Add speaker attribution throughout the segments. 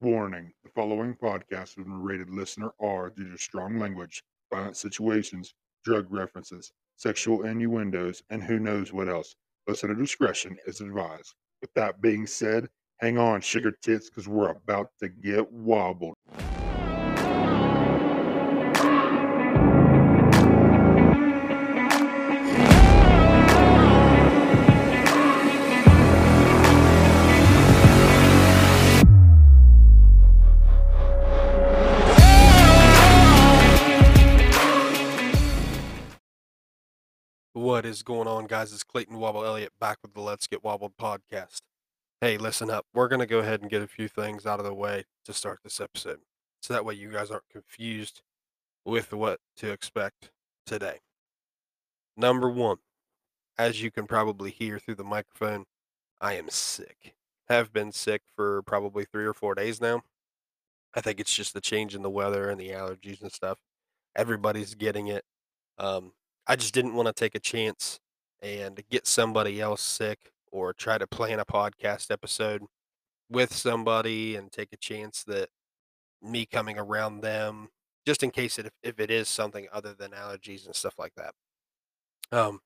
Speaker 1: Warning the following podcast has been rated listener R due to strong language, violent situations, drug references, sexual innuendos, and who knows what else. Listener discretion is advised. With that being said, hang on, sugar tits, because we're about to get wobbled.
Speaker 2: What is going on, guys? It's Clayton Wobble Elliott back with the Let's Get Wobbled podcast. Hey, listen up. We're going to go ahead and get a few things out of the way to start this episode. So that way you guys aren't confused with what to expect today. Number one, as you can probably hear through the microphone, I am sick. Have been sick for probably three or four days now. I think it's just the change in the weather and the allergies and stuff. Everybody's getting it. Um, I just didn't want to take a chance and get somebody else sick or try to plan a podcast episode with somebody and take a chance that me coming around them, just in case it, if, it is something other than allergies and stuff like that. Um,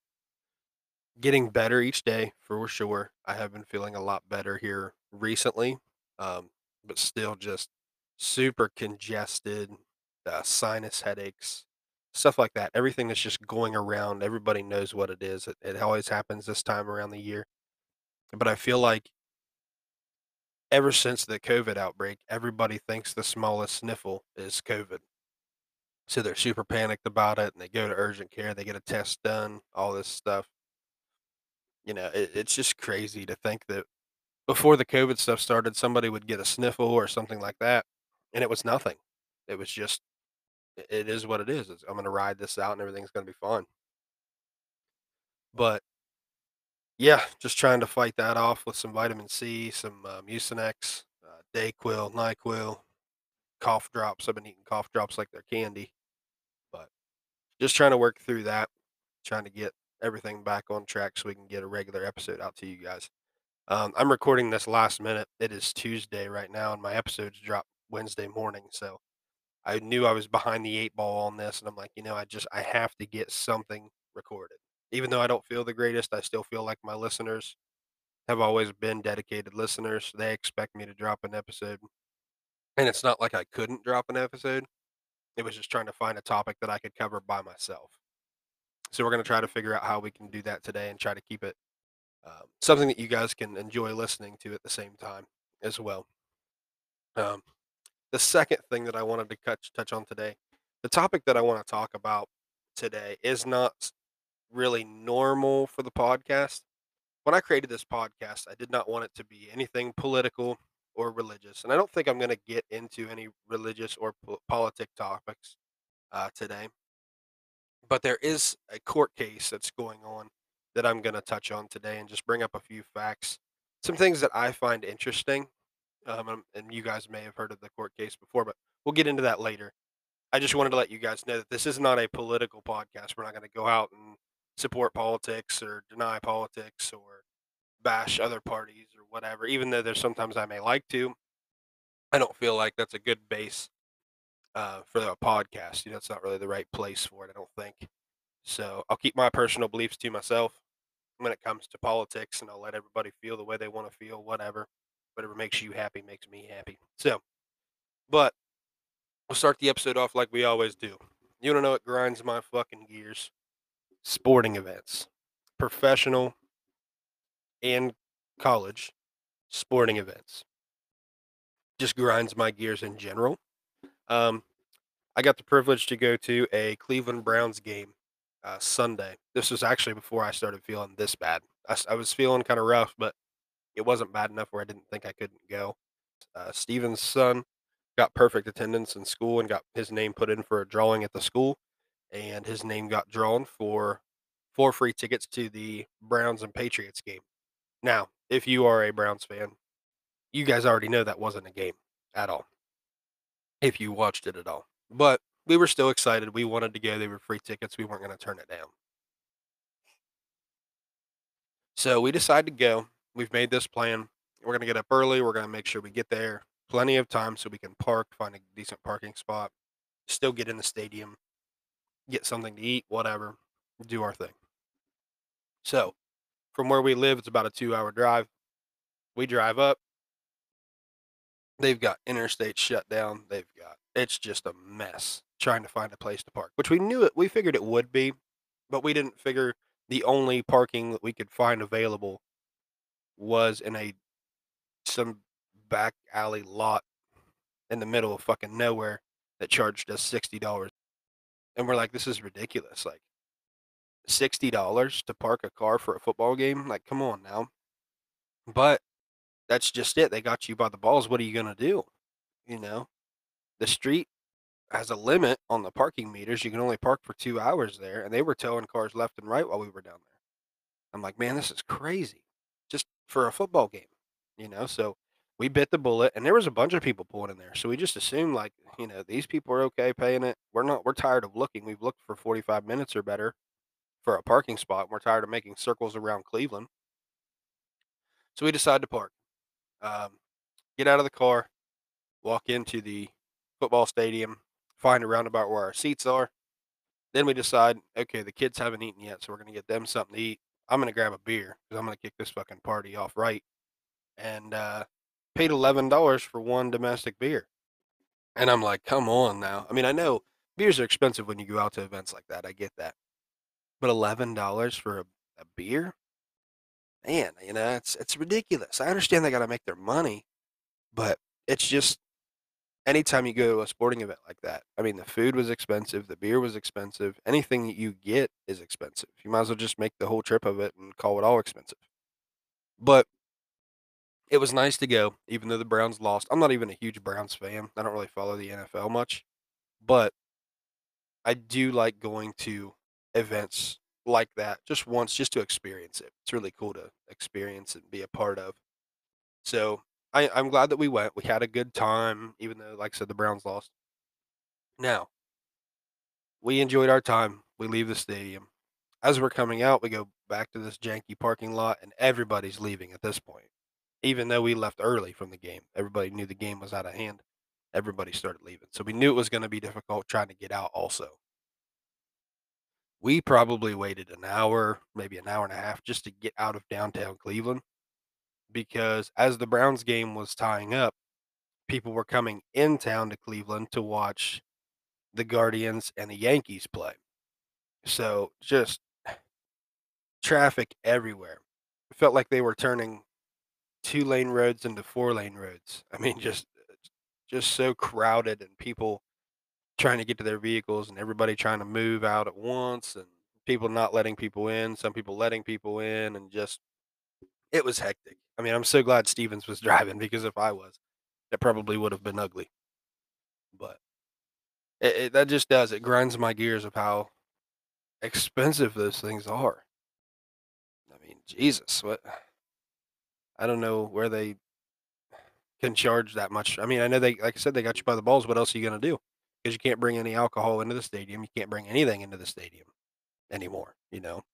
Speaker 2: getting better each day for sure. I have been feeling a lot better here recently, um, but still just super congested, uh, sinus headaches, stuff like that. Everything that's just going around, everybody knows what it is. It, it always happens this time around the year. But I feel like ever since the COVID outbreak, everybody thinks the smallest sniffle is COVID. So they're super panicked about it and they go to urgent care, they get a test done, all this stuff. You know, it, it's just crazy to think that before the COVID stuff started, somebody would get a sniffle or something like that, and it was nothing. It was just it is what it is. It's, I'm going to ride this out and everything's going to be fine. But yeah, just trying to fight that off with some vitamin C, some uh, Mucinex, uh, Dayquil, Nyquil, cough drops. I've been eating cough drops like they're candy. But just trying to work through that, trying to get everything back on track so we can get a regular episode out to you guys. Um, I'm recording this last minute. It is Tuesday right now, and my episodes drop Wednesday morning. So I knew I was behind the eight ball on this, and I'm like, you know, I just I have to get something recorded. Even though I don't feel the greatest, I still feel like my listeners have always been dedicated listeners. They expect me to drop an episode. And it's not like I couldn't drop an episode. It was just trying to find a topic that I could cover by myself. So we're going to try to figure out how we can do that today and try to keep it um, something that you guys can enjoy listening to at the same time as well. Um, the second thing that I wanted to touch touch on today, the topic that I want to talk about today is not really normal for the podcast. When I created this podcast, I did not want it to be anything political or religious, and I don't think I'm going to get into any religious or po- politic topics uh, today. But there is a court case that's going on that I'm going to touch on today and just bring up a few facts, some things that I find interesting um, and you guys may have heard of the court case before, but we'll get into that later. I just wanted to let you guys know that this is not a political podcast. We're not going to go out and support politics or deny politics or bash other parties or whatever. Even though there's sometimes I may like to, I don't feel like that's a good base uh, for a podcast. You know, it's not really the right place for it. I don't think. So I'll keep my personal beliefs to myself when it comes to politics, and I'll let everybody feel the way they want to feel, whatever. Whatever makes you happy makes me happy. So, but we'll start the episode off like we always do. You don't know what grinds my fucking gears? Sporting events, professional and college sporting events. Just grinds my gears in general. Um, I got the privilege to go to a Cleveland Browns game uh, Sunday. This was actually before I started feeling this bad. I, I was feeling kind of rough, but it wasn't bad enough where I didn't think I couldn't go. Uh, Steven's son got perfect attendance in school and got his name put in for a drawing at the school, and his name got drawn for four free tickets to the Browns and Patriots game. Now, if you are a Browns fan, you guys already know that wasn't a game at all. If you watched it at all, but we were still excited. We wanted to go. They were free tickets. We weren't going to turn it down. So we decided to go we've made this plan. We're going to get up early. We're going to make sure we get there plenty of time so we can park, find a decent parking spot, still get in the stadium, get something to eat, whatever, do our thing. So, from where we live, it's about a two hour drive. We drive up. They've got interstate shut down. They've got, it's just a mess trying to find a place to park, which we knew it, we figured it would be, but we didn't figure the only parking that we could find available was in a some back alley lot in the middle of fucking nowhere that charged us sixty dollars. And we're like, this is ridiculous. Like sixty dollars to park a car for a football game? Like, come on now. But that's just it. They got you by the balls. What are you gonna do? You know? The street has a limit on the parking meters. You can only park for two hours there, and they were towing cars left and right while we were down there. I'm like, man, this is crazy. For a football game, you know? So we bit the bullet, and there was a bunch of people pulling in there. So we just assumed, like, you know, these people are okay paying it. We're not. We're tired of looking. We've looked for 45 minutes or better for a parking spot. We're tired of making circles around Cleveland. So we decide to park. Um, get out of the car, walk into the football stadium, find a roundabout where our seats are. Then we decide, okay, the kids haven't eaten yet, so we're gonna get them something to eat. I'm gonna grab a beer because I'm gonna kick this fucking party off right. And uh, paid eleven dollars for one domestic beer. And I'm like, come on now. I mean, I know beers are expensive when you go out to events like that. I get that. But eleven dollars for a, a beer? Man, you know, it's it's ridiculous. I understand they gotta make their money, but it's just anytime you go to a sporting event like that, I mean, the food was expensive, the beer was expensive, anything that you get is expensive. You might as well just make the whole trip of it and call it all expensive. But it was nice to go, even though the Browns lost. I'm not even a huge Browns fan. I don't really follow the NFL much, but I do like going to events like that just once, just to experience it. It's really cool to experience and be a part of. So I, I'm glad that we went. We had a good time, even though, like I said, the Browns lost. Now, we enjoyed our time. We leave the stadium. As we're coming out, we go back to this janky parking lot, and everybody's leaving at this point. Even though we left early from the game, everybody knew the game was out of hand. Everybody started leaving. So we knew it was going to be difficult trying to get out also. We probably waited an hour, maybe an hour and a half, just to get out of downtown Cleveland because as the Browns game was tying up, people were coming in town to Cleveland to watch the Guardians and the Yankees play. So just traffic everywhere. It felt like they were turning two lane roads into four lane roads. I mean, just just so crowded and people trying to get to their vehicles and everybody trying to move out at once and people not letting people in, some people letting people in and just it was hectic. I mean, I'm so glad Stevens was driving because if I was, it probably would have been ugly. But it, it, that just does it grinds my gears of how expensive those things are. I mean, Jesus, what? I don't know where they can charge that much. I mean, I know they, like I said, they got you by the balls. What else are you going to do? Because you can't bring any alcohol into the stadium. You can't bring anything into the stadium anymore. You know,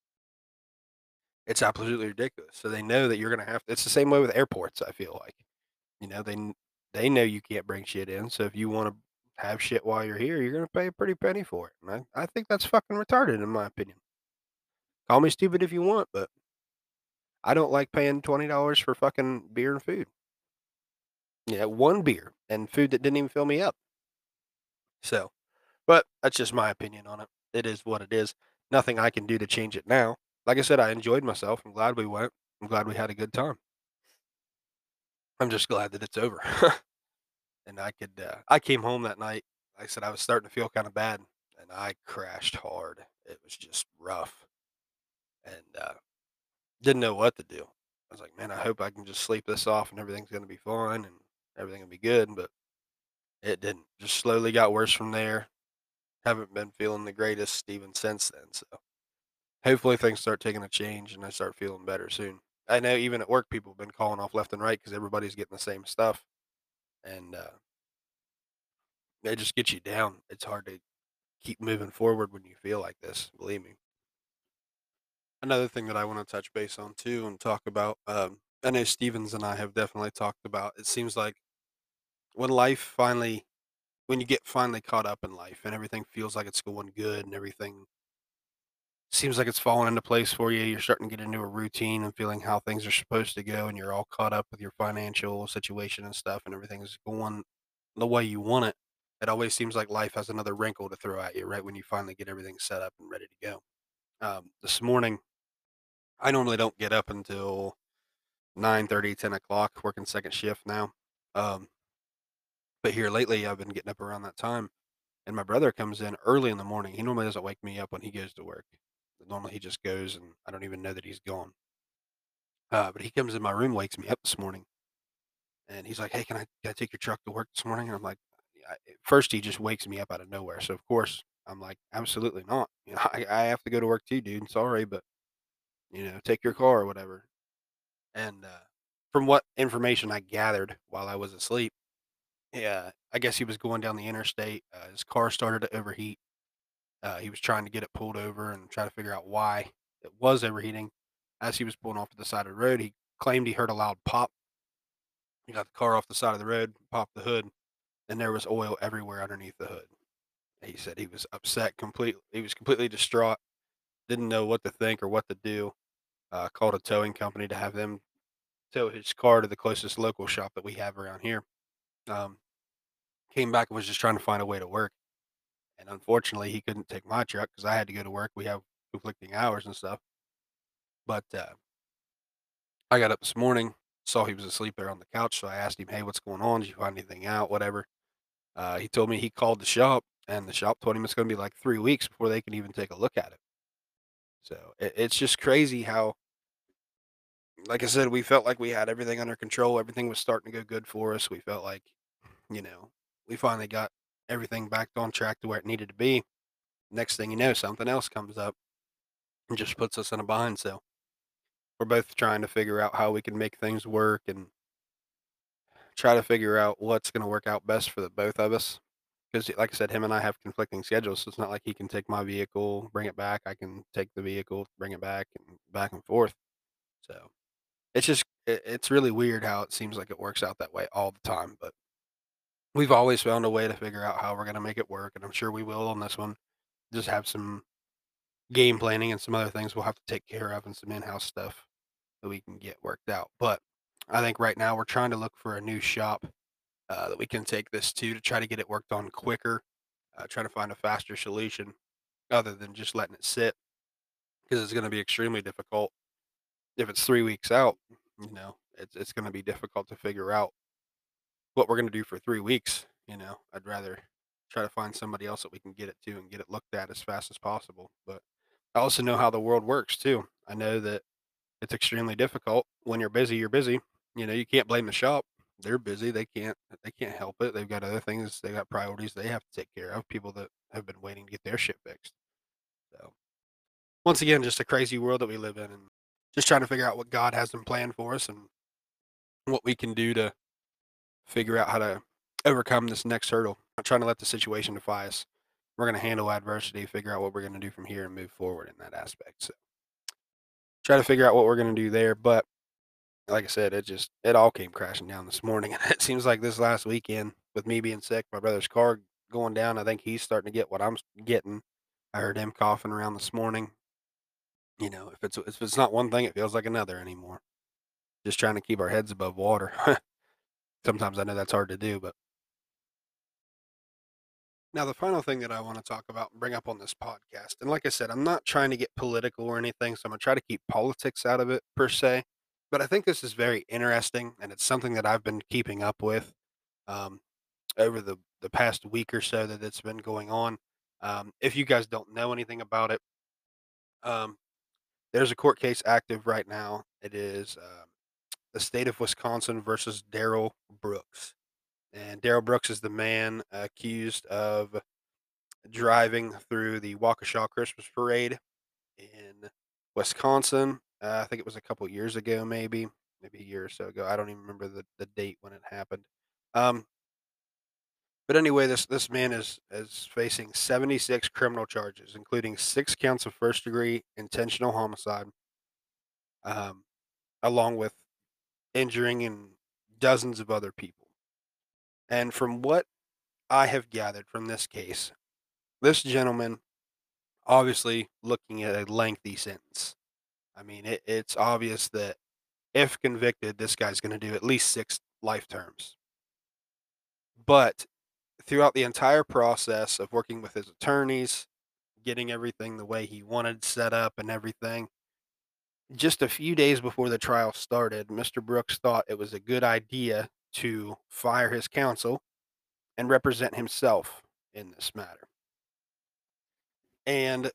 Speaker 2: it's absolutely ridiculous. So they know that you're going to have. It's the same way with airports. I feel like, you know, they they know you can't bring shit in. So if you want to have shit while you're here, you're going to pay a pretty penny for it. And I, I think that's fucking retarded, in my opinion. Call me stupid if you want, but I don't like paying twenty dollars for fucking beer and food. Yeah, one beer and food that didn't even fill me up. So, but that's just my opinion on it. It is what it is. Nothing I can do to change it now like I said, I enjoyed myself. I'm glad we went. I'm glad we had a good time. I'm just glad that it's over. and I could, uh, I came home that night. Like I said, I was starting to feel kind of bad and I crashed hard. It was just rough and, uh, didn't know what to do. I was like, man, I hope I can just sleep this off and everything's going to be fine and everything will be good. But it didn't. Just slowly got worse from there. Haven't been feeling the greatest even since then. So hopefully things start taking a change and I start feeling better soon. I know even at work people have been calling off left and right because everybody's getting the same stuff, and uh, it just gets you down. It's hard to keep moving forward when you feel like this. Believe me. Another thing that I want to touch base on too and talk about. Um, I know Stevens and I have definitely talked about. It seems like when life finally when you get finally caught up in life and everything feels like it's going good and everything seems like it's falling into place for you, you're starting to get into a routine and feeling how things are supposed to go, and you're all caught up with your financial situation and stuff, and everything's going the way you want it. It always seems like life has another wrinkle to throw at you right when you finally get everything set up and ready to go. Um, this morning, I normally don't get up until nine thirty, ten o'clock, working second shift now. Um, but here lately, I've been getting up around that time, and my brother comes in early in the morning. He normally doesn't wake me up when he goes to work. Normally, he just goes, and I don't even know that he's gone. Uh, but he comes in my room, wakes me up this morning, and he's like, "Hey, can I can I take your truck to work this morning?" And I'm like, I, first he just wakes me up out of nowhere. So of course I'm like, absolutely not. You know, I, I have to go to work too, dude. Sorry, but you know, take your car or whatever. And uh, from what information I gathered while I was asleep, yeah, I guess he was going down the interstate. Uh, his car started to overheat. Uh, he was trying to get it pulled over and try to figure out why it was overheating. As he was pulling off to the side of the road, he claimed he heard a loud pop. He got the car off the side of the road, popped the hood, and there was oil everywhere underneath the hood. He said he was upset, completely. He was completely distraught, didn't know what to think or what to do. Uh, called a towing company to have them tow his car to the closest local shop that we have around here. Um, came back and was just trying to find a way to work, and unfortunately, he couldn't take my truck because I had to go to work. We have conflicting hours and stuff. But uh, I got up this morning, saw he was asleep there on the couch, so I asked him, "Hey, what's going on? Did you find anything out? Whatever." Uh, he told me he called the shop, and the shop told him it's going to be like three weeks before they can even take a look at it. So it, it's just crazy how, like I said, we felt like we had everything under control. Everything was starting to go good for us. We felt like, you know, we finally got everything back on track to where it needed to be. Next thing you know, something else comes up and just puts us in a bind. So we're both trying to figure out how we can make things work and try to figure out what's going to work out best for the both of us. Because, like I said, him and I have conflicting schedules, so it's not like he can take my vehicle, bring it back. I can take the vehicle, bring it back, and back and forth. So it's just it's really weird how it seems like it works out that way all the time. But we've always found a way to figure out how we're going to make it work, and I'm sure we will on this one. Just have some game planning and some other things we'll have to take care of, and some in-house stuff that we can get worked out. But I think right now we're trying to look for a new shop uh, that we can take this to to try to get it worked on quicker, uh, trying to find a faster solution other than just letting it sit because it's going to be extremely difficult if it's three weeks out. You know, it's it's going to be difficult to figure out what we're going to do for three weeks. You know, I'd rather try to find somebody else that we can get it to and get it looked at as fast as possible. But I also know how the world works too. I know that it's extremely difficult when you're busy. You're busy. You know, you can't blame the shop. They're busy. They can't. They can't help it. They've got other things. They got priorities they have to take care of. People that have been waiting to get their shit fixed. So, once again, just a crazy world that we live in, and just trying to figure out what God has in plan for us and what we can do to figure out how to overcome this next hurdle. Not trying to let the situation defy us. We're going to handle adversity, figure out what we're going to do from here, and move forward in that aspect. So, try to figure out what we're going to do there. But like I said, it just it all came crashing down this morning, and it seems like this last weekend with me being sick, my brother's car going down. I think he's starting to get what I'm getting. I heard him coughing around this morning. You know, if it's if it's not one thing, it feels like another anymore. Just trying to keep our heads above water. Sometimes I know that's hard to do, but now the final thing that I want to talk about and bring up on this podcast, and like I said, I'm not trying to get political or anything, so I'm gonna try to keep politics out of it per se. But I think this is very interesting, and it's something that I've been keeping up with um, over the the past week or so that it's been going on. Um, if you guys don't know anything about it, um, there's a court case active right now. It is uh, the state of Wisconsin versus Darrell Brooks, and Darrell Brooks is the man accused of driving through the Waukesha Christmas Parade in Wisconsin uh, I think it was a couple years ago, maybe, maybe a year or so ago. I don't even remember the, the date when it happened. Um, but anyway, this this man is is facing 76 criminal charges, including six counts of first degree intentional homicide, um, along with injuring and dozens of other people. And from what I have gathered from this case, this gentleman obviously looking at a lengthy sentence. I mean, it, it's obvious that if convicted, this guy's going to do at least six life terms. But throughout the entire process of working with his attorneys, getting everything the way he wanted set up and everything, just a few days before the trial started, Mr. Brooks thought it was a good idea to fire his counsel and represent himself in this matter. And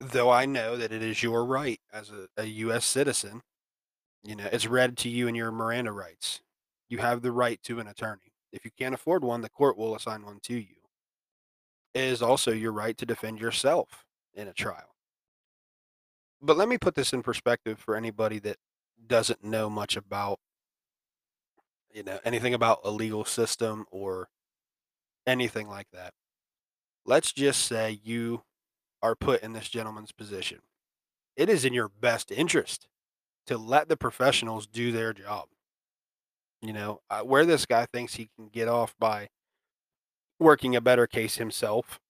Speaker 2: though I know that it is your right as a, a U.S. citizen, you know, it's read to you in your Miranda rights. You have the right to an attorney. If you can't afford one, the court will assign one to you. It is also your right to defend yourself in a trial. But let me put this in perspective for anybody that doesn't know much about you know anything about a legal system or anything like that. Let's just say you are put in this gentleman's position. It is in your best interest to let the professionals do their job. You know, where this guy thinks he can get off by working a better case himself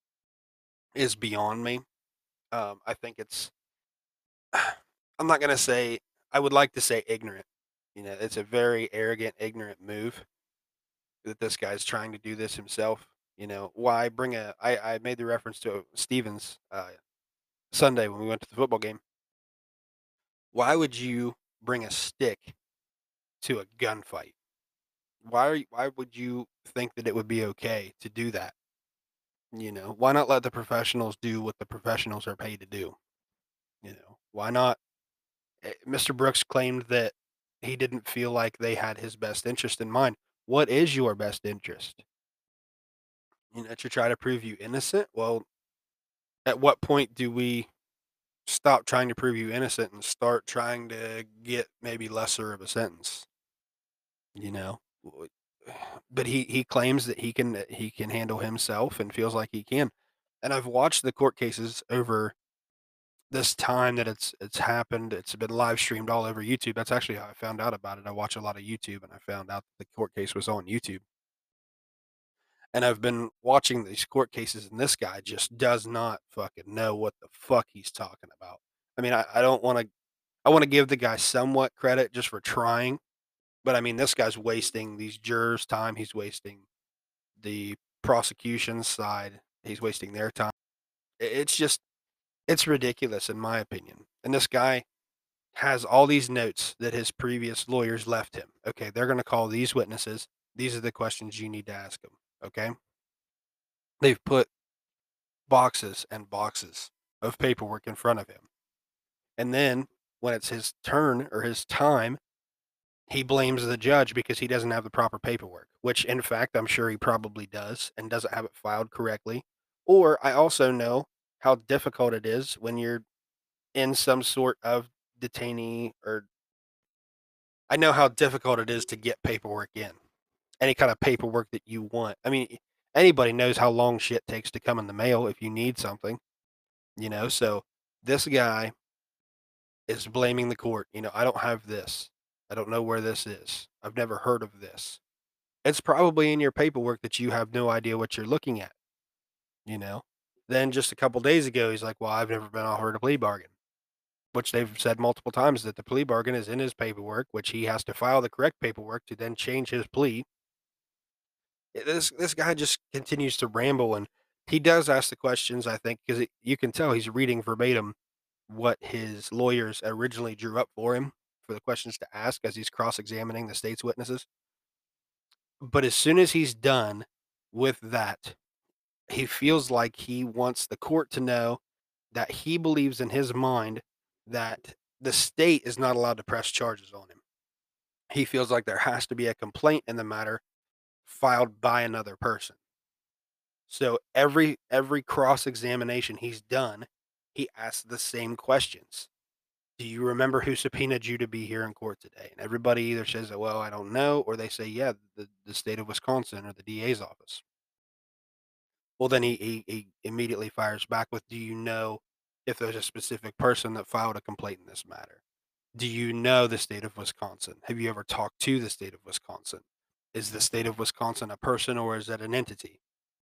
Speaker 2: is beyond me. Um, I think it's, I'm not going to say, I would like to say ignorant. You know, it's a very arrogant, ignorant move that this guy's trying to do this himself. You know, why bring a? I I made the reference to Stevens uh, Sunday when we went to the football game. Why would you bring a stick to a gunfight? Why are you, why would you think that it would be okay to do that? You know, why not let the professionals do what the professionals are paid to do? Why not? eh, Mr. Brooks claimed that he didn't feel like they had his best interest in mind. What is your best interest? You know, to try to prove you innocent? Well, at what point do we stop trying to prove you innocent and start trying to get maybe lesser of a sentence? You know, but he he claims that he can he can handle himself and feels like he can. And I've watched the court cases over this time that it's it's happened. It's been live streamed all over YouTube. That's actually how I found out about it. I watch a lot of YouTube and I found out the court case was on YouTube. And I've been watching these court cases, and this guy just does not fucking know what the fuck he's talking about. I mean, I, I don't want to, I want to give the guy somewhat credit just for trying, but I mean, this guy's wasting these jurors' time. He's wasting the prosecution's side. He's wasting their time. It's just, it's ridiculous in my opinion. And this guy has all these notes that his previous lawyers left him. Okay, they're going to call these witnesses. These are the questions you need to ask them. Okay. They've put boxes and boxes of paperwork in front of him. And then when it's his turn or his time, he blames the judge because he doesn't have the proper paperwork, which in fact I'm sure he probably does and doesn't have it filed correctly. Or I also know how difficult it is when you're in some sort of detainee or I know how difficult it is to get paperwork in. Any kind of paperwork that you want. I mean, anybody knows how long shit takes to come in the mail if you need something, you know? So this guy is blaming the court. You know, I don't have this. I don't know where this is. I've never heard of this. It's probably in your paperwork that you have no idea what you're looking at, you know? Then just a couple days ago, he's like, Well, I've never been offered a plea bargain, which they've said multiple times that the plea bargain is in his paperwork, which he has to file the correct paperwork to then change his plea. This this guy just continues to ramble, and he does ask the questions. I think because you can tell he's reading verbatim what his lawyers originally drew up for him for the questions to ask as he's cross-examining the state's witnesses. But as soon as he's done with that, he feels like he wants the court to know that he believes in his mind that the state is not allowed to press charges on him. He feels like there has to be a complaint in the matter filed by another person. So every every cross examination he's done, he asks the same questions. Do you remember who subpoenaed you to be here in court today? And everybody either says, "Well, I don't know," or they say, "Yeah, the, the state of Wisconsin or the DA's office." Well, then he, he he immediately fires back with, "Do you know if there's a specific person that filed a complaint in this matter? Do you know the state of Wisconsin? Have you ever talked to the state of Wisconsin?" is the state of Wisconsin a person or is it an entity?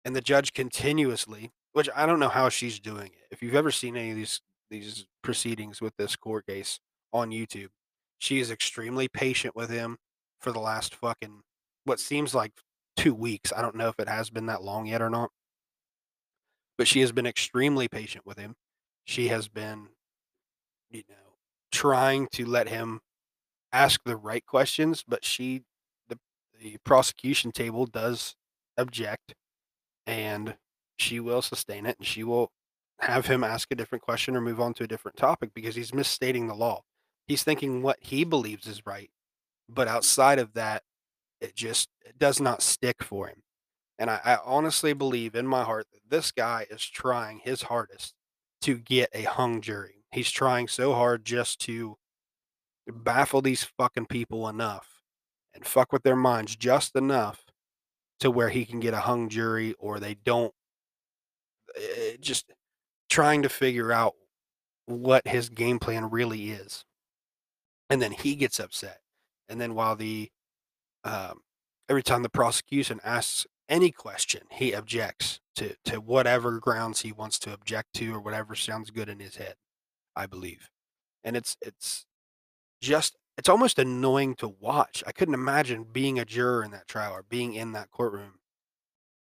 Speaker 2: And the judge continuously, which I don't know how she's doing it. If you've ever seen any of these these proceedings with this court case on YouTube, she is extremely patient with him for the last fucking what seems like two weeks. I don't know if it has been that long yet or not. But she has been extremely patient with him. She has been, you know, trying to let him ask the right questions, but she the the prosecution table does object and she will sustain it and she will have him ask a different question or move on to a different topic because he's misstating the law. He's thinking what he believes is right, but outside of that, it just it does not stick for him. And I, I honestly believe in my heart that this guy is trying his hardest to get a hung jury. He's trying so hard just to baffle these fucking people enough and fuck with their minds just enough to where he can get a hung jury or they don't eh, just trying to figure out what his game plan really is and then he gets upset and then while the um, every time the prosecution asks any question he objects to to whatever grounds he wants to object to or whatever sounds good in his head i believe. And it's it's just it's almost annoying to watch. I couldn't imagine being a juror in that trial or being in that courtroom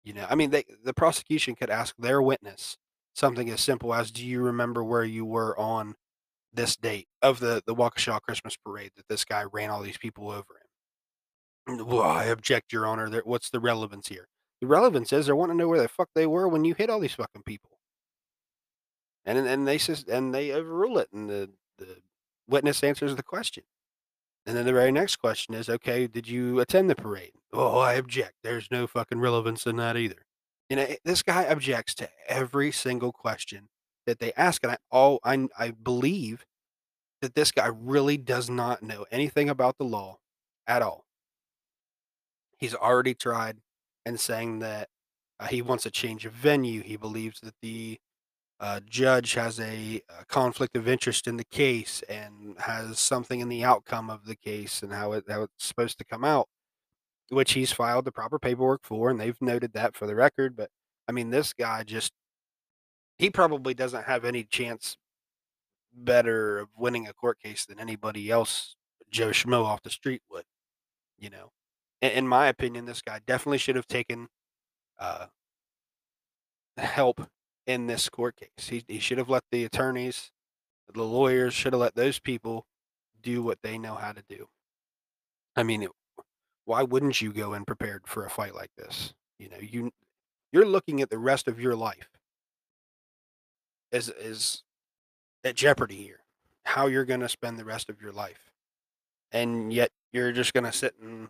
Speaker 2: you know i mean they, the prosecution could ask their witness something as simple as do you remember where you were on this date of the the waukesha christmas parade that this guy ran all these people over him well, i object your honor there, what's the relevance here? The relevance is they want to know where the fuck they were when you hit all these fucking people. And and they says and they overrule it and the the witness answers the question. And then the very next question is okay did you attend the parade? Oh i object. There's no fucking relevance in that either. You know this guy objects to every single question that they ask and i all i, I believe that this guy really does not know anything about the law at all he's already tried and saying that uh, he wants a change of venue he believes that the uh, judge has a, a, conflict of interest in the case and has something in the outcome of the case and how, it, how it's supposed to come out, which he's filed the proper paperwork for, and they've noted that for the record. But I mean, this guy just, he probably doesn't have any chance better of winning a court case than anybody else, Joe Schmo off the street would, you know. In, my opinion, this guy definitely should have taken uh, help in this court case. He, he should have let the attorneys, the lawyers, should have let those people do what they know how to do. I mean, it, why wouldn't you go in prepared for a fight like this? You know, you you're looking at the rest of your life is is at jeopardy here. How you're going to spend the rest of your life, and yet you're just going to sit and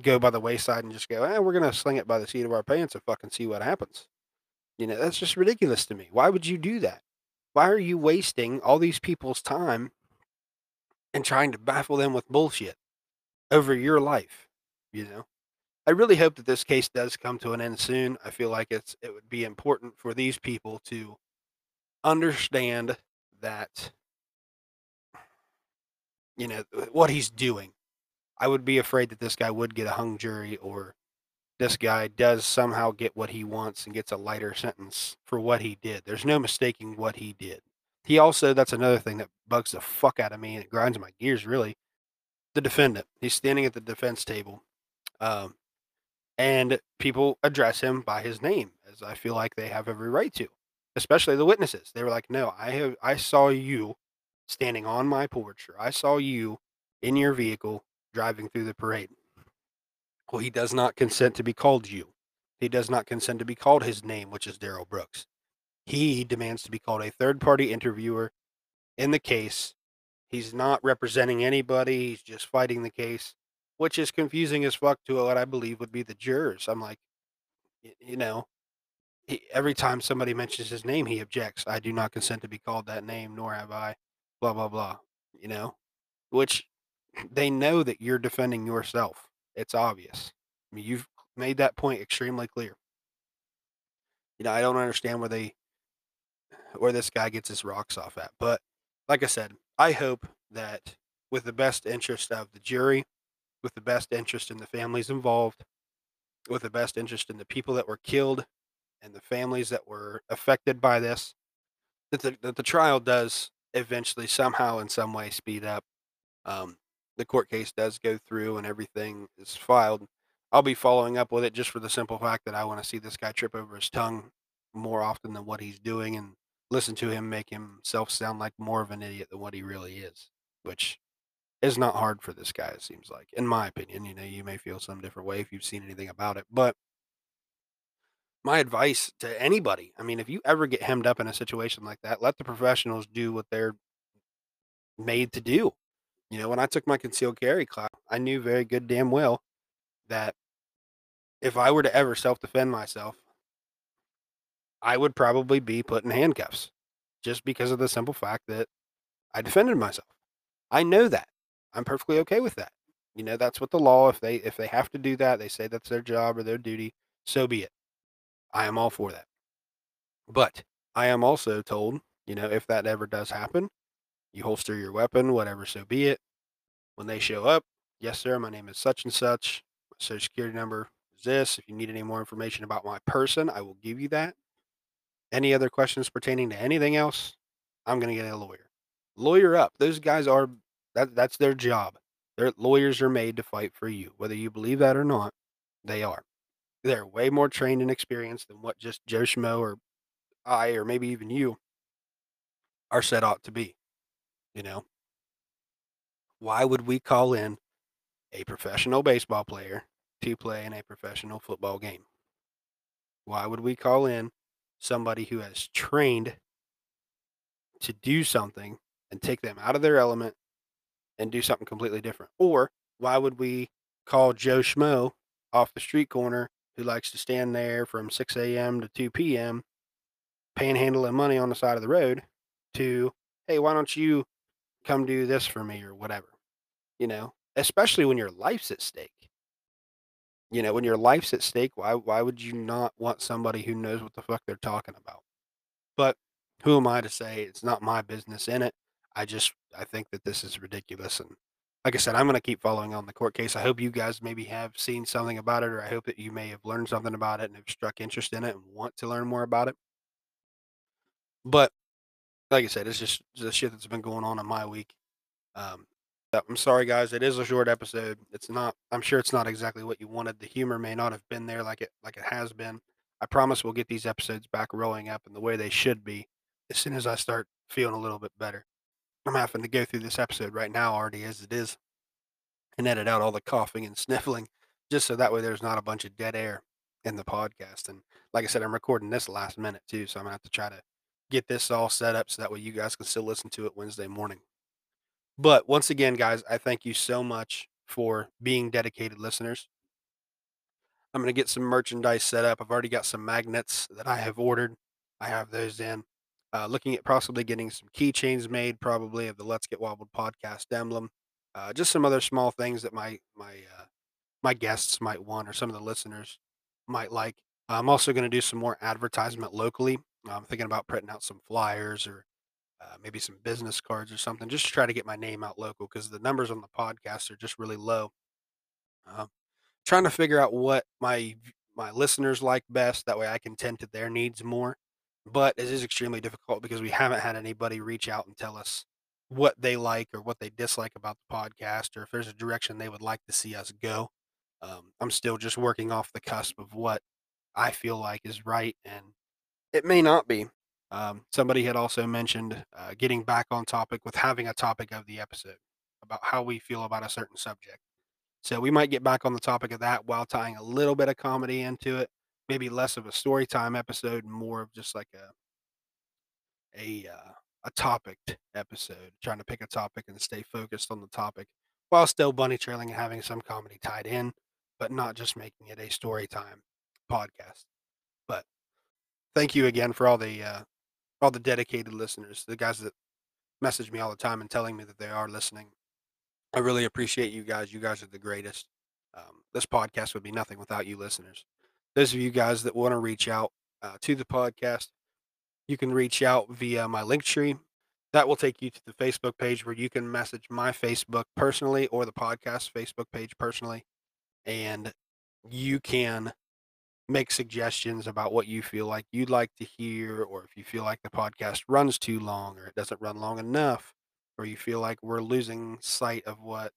Speaker 2: go by the wayside and just go, eh, we're going to sling it by the seat of our pants and fucking see what happens. You know, that's just ridiculous to me. Why would you do that? Why are you wasting all these people's time and trying to baffle them with bullshit over your life? You know, I really hope that this case does come to an end soon. I feel like it's it would be important for these people to understand that you know what he's doing. I would be afraid that this guy would get a hung jury or this guy does somehow get what he wants and gets a lighter sentence for what he did. There's no mistaking what he did. He also, that's another thing that bugs the fuck out of me and it grinds my gears really. The defendant, he's standing at the defense table. Um, and people address him by his name, as I feel like they have every right to, especially the witnesses. They were like, "No, I have, I saw you standing on my porch, or I saw you in your vehicle driving through the parade." Well, he does not consent to be called you. He does not consent to be called his name, which is Darrell Brooks. He demands to be called a third party interviewer in the case. He's not representing anybody, he's just fighting the case, which is confusing as fuck to what I believe would be the jurors. I'm like, you know, he, every time somebody mentions his name, he objects. I do not consent to be called that name, nor have I, blah, blah, blah, you know, which they know that you're defending yourself. It's obvious. I mean, you've made that point extremely clear. You know, I don't understand where they where this guy gets his rocks off at. But like I said, I hope that with the best interest of the jury with the best interest in the families involved, with the best interest in the people that were killed and the families that were affected by this, that the, that the trial does eventually somehow in some way speed up. Um, the court case does go through and everything is filed. I'll be following up with it just for the simple fact that I want to see this guy trip over his tongue more often than what he's doing and listen to him make himself sound like more of an idiot than what he really is, which is not hard for this guy, it seems like, in my opinion. You know, you may feel some different way if you've seen anything about it, but my advice to anybody, I mean, if you ever get hemmed up in a situation like that, let the professionals do what they're made to do. You know, when I took my concealed carry class, I knew very good damn well that if I were to ever self defend myself, I would probably be put in handcuffs just because of the simple fact that I defended myself. I know that. I'm perfectly okay with that. You know, that's what the law if they if they have to do that, they say that's their job or their duty, so be it. I am all for that. But I am also told, you know, if that ever does happen, you holster your weapon, whatever, so be it. When they show up, yes, sir, my name is such and such. My social security number is this. If you need any more information about my person, I will give you that. Any other questions pertaining to anything else, I'm going to get a lawyer. Lawyer up. Those guys are, that, that's their job. Their lawyers are made to fight for you. Whether you believe that or not, they are. They're way more trained and experienced than what just Joe Schmo or I or maybe even you are set out to be. You know, why would we call in a professional baseball player to play in a professional football game? Why would we call in somebody who has trained to do something and take them out of their element and do something completely different? Or why would we call Joe Schmo off the street corner who likes to stand there from 6 a.m. to 2 p.m. panhandling money on the side of the road to, hey, why don't you come do this for me or whatever? You know, especially when your life's at stake. You know, when your life's at stake, why why would you not want somebody who knows what the fuck they're talking about? But who am I to say it's not my business in it? I just I think that this is ridiculous and like I said, I'm going to keep following on the court case. I hope you guys maybe have seen something about it, or I hope that you may have learned something about it and have struck interest in it and want to learn more about it. But like I said, it's just the shit that's been going on in my week. Um, I'm sorry, guys. It is a short episode. It's not. I'm sure it's not exactly what you wanted. The humor may not have been there like it like it has been. I promise we'll get these episodes back rolling up in the way they should be as soon as I start feeling a little bit better. I'm having to go through this episode right now already as it is and edit out all the coughing and sniffling just so that way there's not a bunch of dead air in the podcast. And like I said, I'm recording this last minute too, so I'm gonna have to try to get this all set up so that way you guys can still listen to it Wednesday morning. But once again, guys, I thank you so much for being dedicated listeners. I'm going to get some merchandise set up. I've already got some magnets that I have ordered. I have those in. Uh, looking at possibly getting some keychains made, probably of the Let's Get Wobbled podcast emblem. Uh, just some other small things that my my uh, my guests might want, or some of the listeners might like. I'm also going to do some more advertisement locally. I'm thinking about printing out some flyers or uh, maybe some business cards or something, just to try to get my name out local because the numbers on the podcast are just really low. Uh, trying to figure out what my my listeners like best. That way, I can tend to their needs more. But it is extremely difficult because we haven't had anybody reach out and tell us what they like or what they dislike about the podcast or if there's a direction they would like to see us go. Um, I'm still just working off the cusp of what I feel like is right, and it may not be. Um, somebody had also mentioned uh, getting back on topic with having a topic of the episode about how we feel about a certain subject. So we might get back on the topic of that while tying a little bit of comedy into it. Maybe less of a story time episode, more of just like a a uh, a topic episode, trying to pick a topic and stay focused on the topic while still bunny trailing and having some comedy tied in, but not just making it a story time podcast. Thank you again for all the uh, all the dedicated listeners, the guys that message me all the time and telling me that they are listening. I really appreciate you guys. You guys are the greatest. Um, this podcast would be nothing without you listeners. Those of you guys that want to reach out uh, to the podcast, you can reach out via my link tree. That will take you to the Facebook page where you can message my Facebook personally or the podcast Facebook page personally. And you can make suggestions about what you feel like you'd like to hear, or if you feel like the podcast runs too long or it doesn't run long enough, or you feel like we're losing sight of what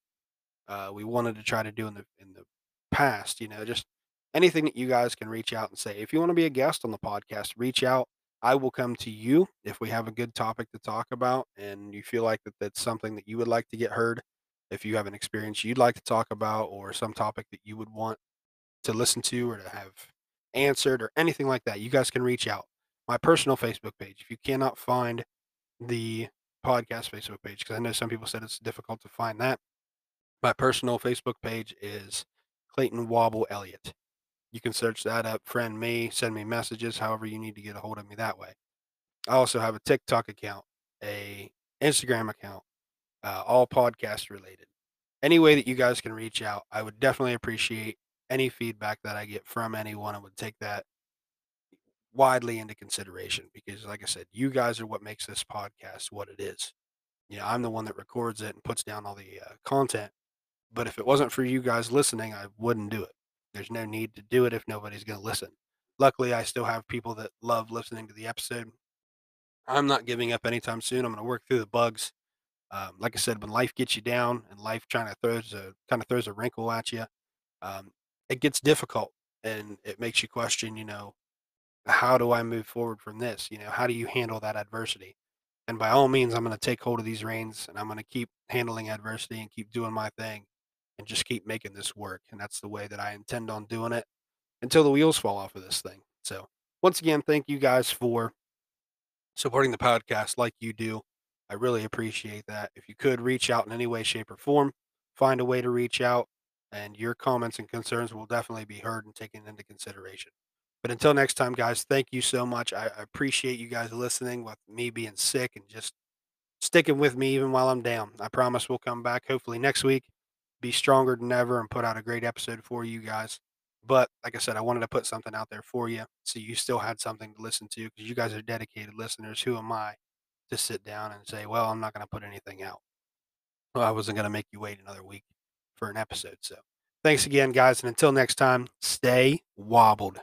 Speaker 2: uh, we wanted to try to do in the in the past. You know, just anything that you guys can reach out and say. If you want to be a guest on the podcast, reach out. I will come to you if we have a good topic to talk about and you feel like that that's something that you would like to get heard. If you have an experience you'd like to talk about or some topic that you would want to listen to or to have answered or anything like that, you guys can reach out. My personal Facebook page. If you cannot find the podcast Facebook page, because I know some people said it's difficult to find that, my personal Facebook page is Clayton Wobble Elliott. You can search that up, friend me, send me messages, however you need to get a hold of me that way. I also have a TikTok account, a Instagram account, uh, all podcast related. Any way that you guys can reach out, I would definitely appreciate any feedback that I get from anyone. I would take that widely into consideration because, like I said, you guys are what makes this podcast what it is. You know, I'm the one that records it and puts down all the uh, content. But if it wasn't for you guys listening, I wouldn't do it. There's no need to do it if nobody's going to listen. Luckily, I still have people that love listening to the episode. I'm not giving up anytime soon. I'm going to work through the bugs. Um, like I said, when life gets you down and life trying to throws a kind of throws a wrinkle at you, um, it gets difficult and it makes you question, you know, how do I move forward from this? You know, how do you handle that adversity? And by all means, I'm going to take hold of these reins and I'm going to keep handling adversity and keep doing my thing and just keep making this work. And that's the way that I intend on doing it until the wheels fall off of this thing. So, once again, thank you guys for supporting the podcast like you do. I really appreciate that. If you could reach out in any way, shape, or form, find a way to reach out, and your comments and concerns will definitely be heard and taken into consideration. But until next time, guys, thank you so much. I, appreciate you guys listening with me being sick and just sticking with me even while I'm down. I promise we'll come back hopefully next week, be stronger than ever, and put out a great episode for you guys. But like I said, I wanted to put something out there for you so you still had something to listen to because you guys are dedicated listeners. Who am I to sit down and say, well, I'm not going to put anything out? Well, I wasn't going to make you wait another week for an episode. So thanks again, guys. And until next time, stay wobbled.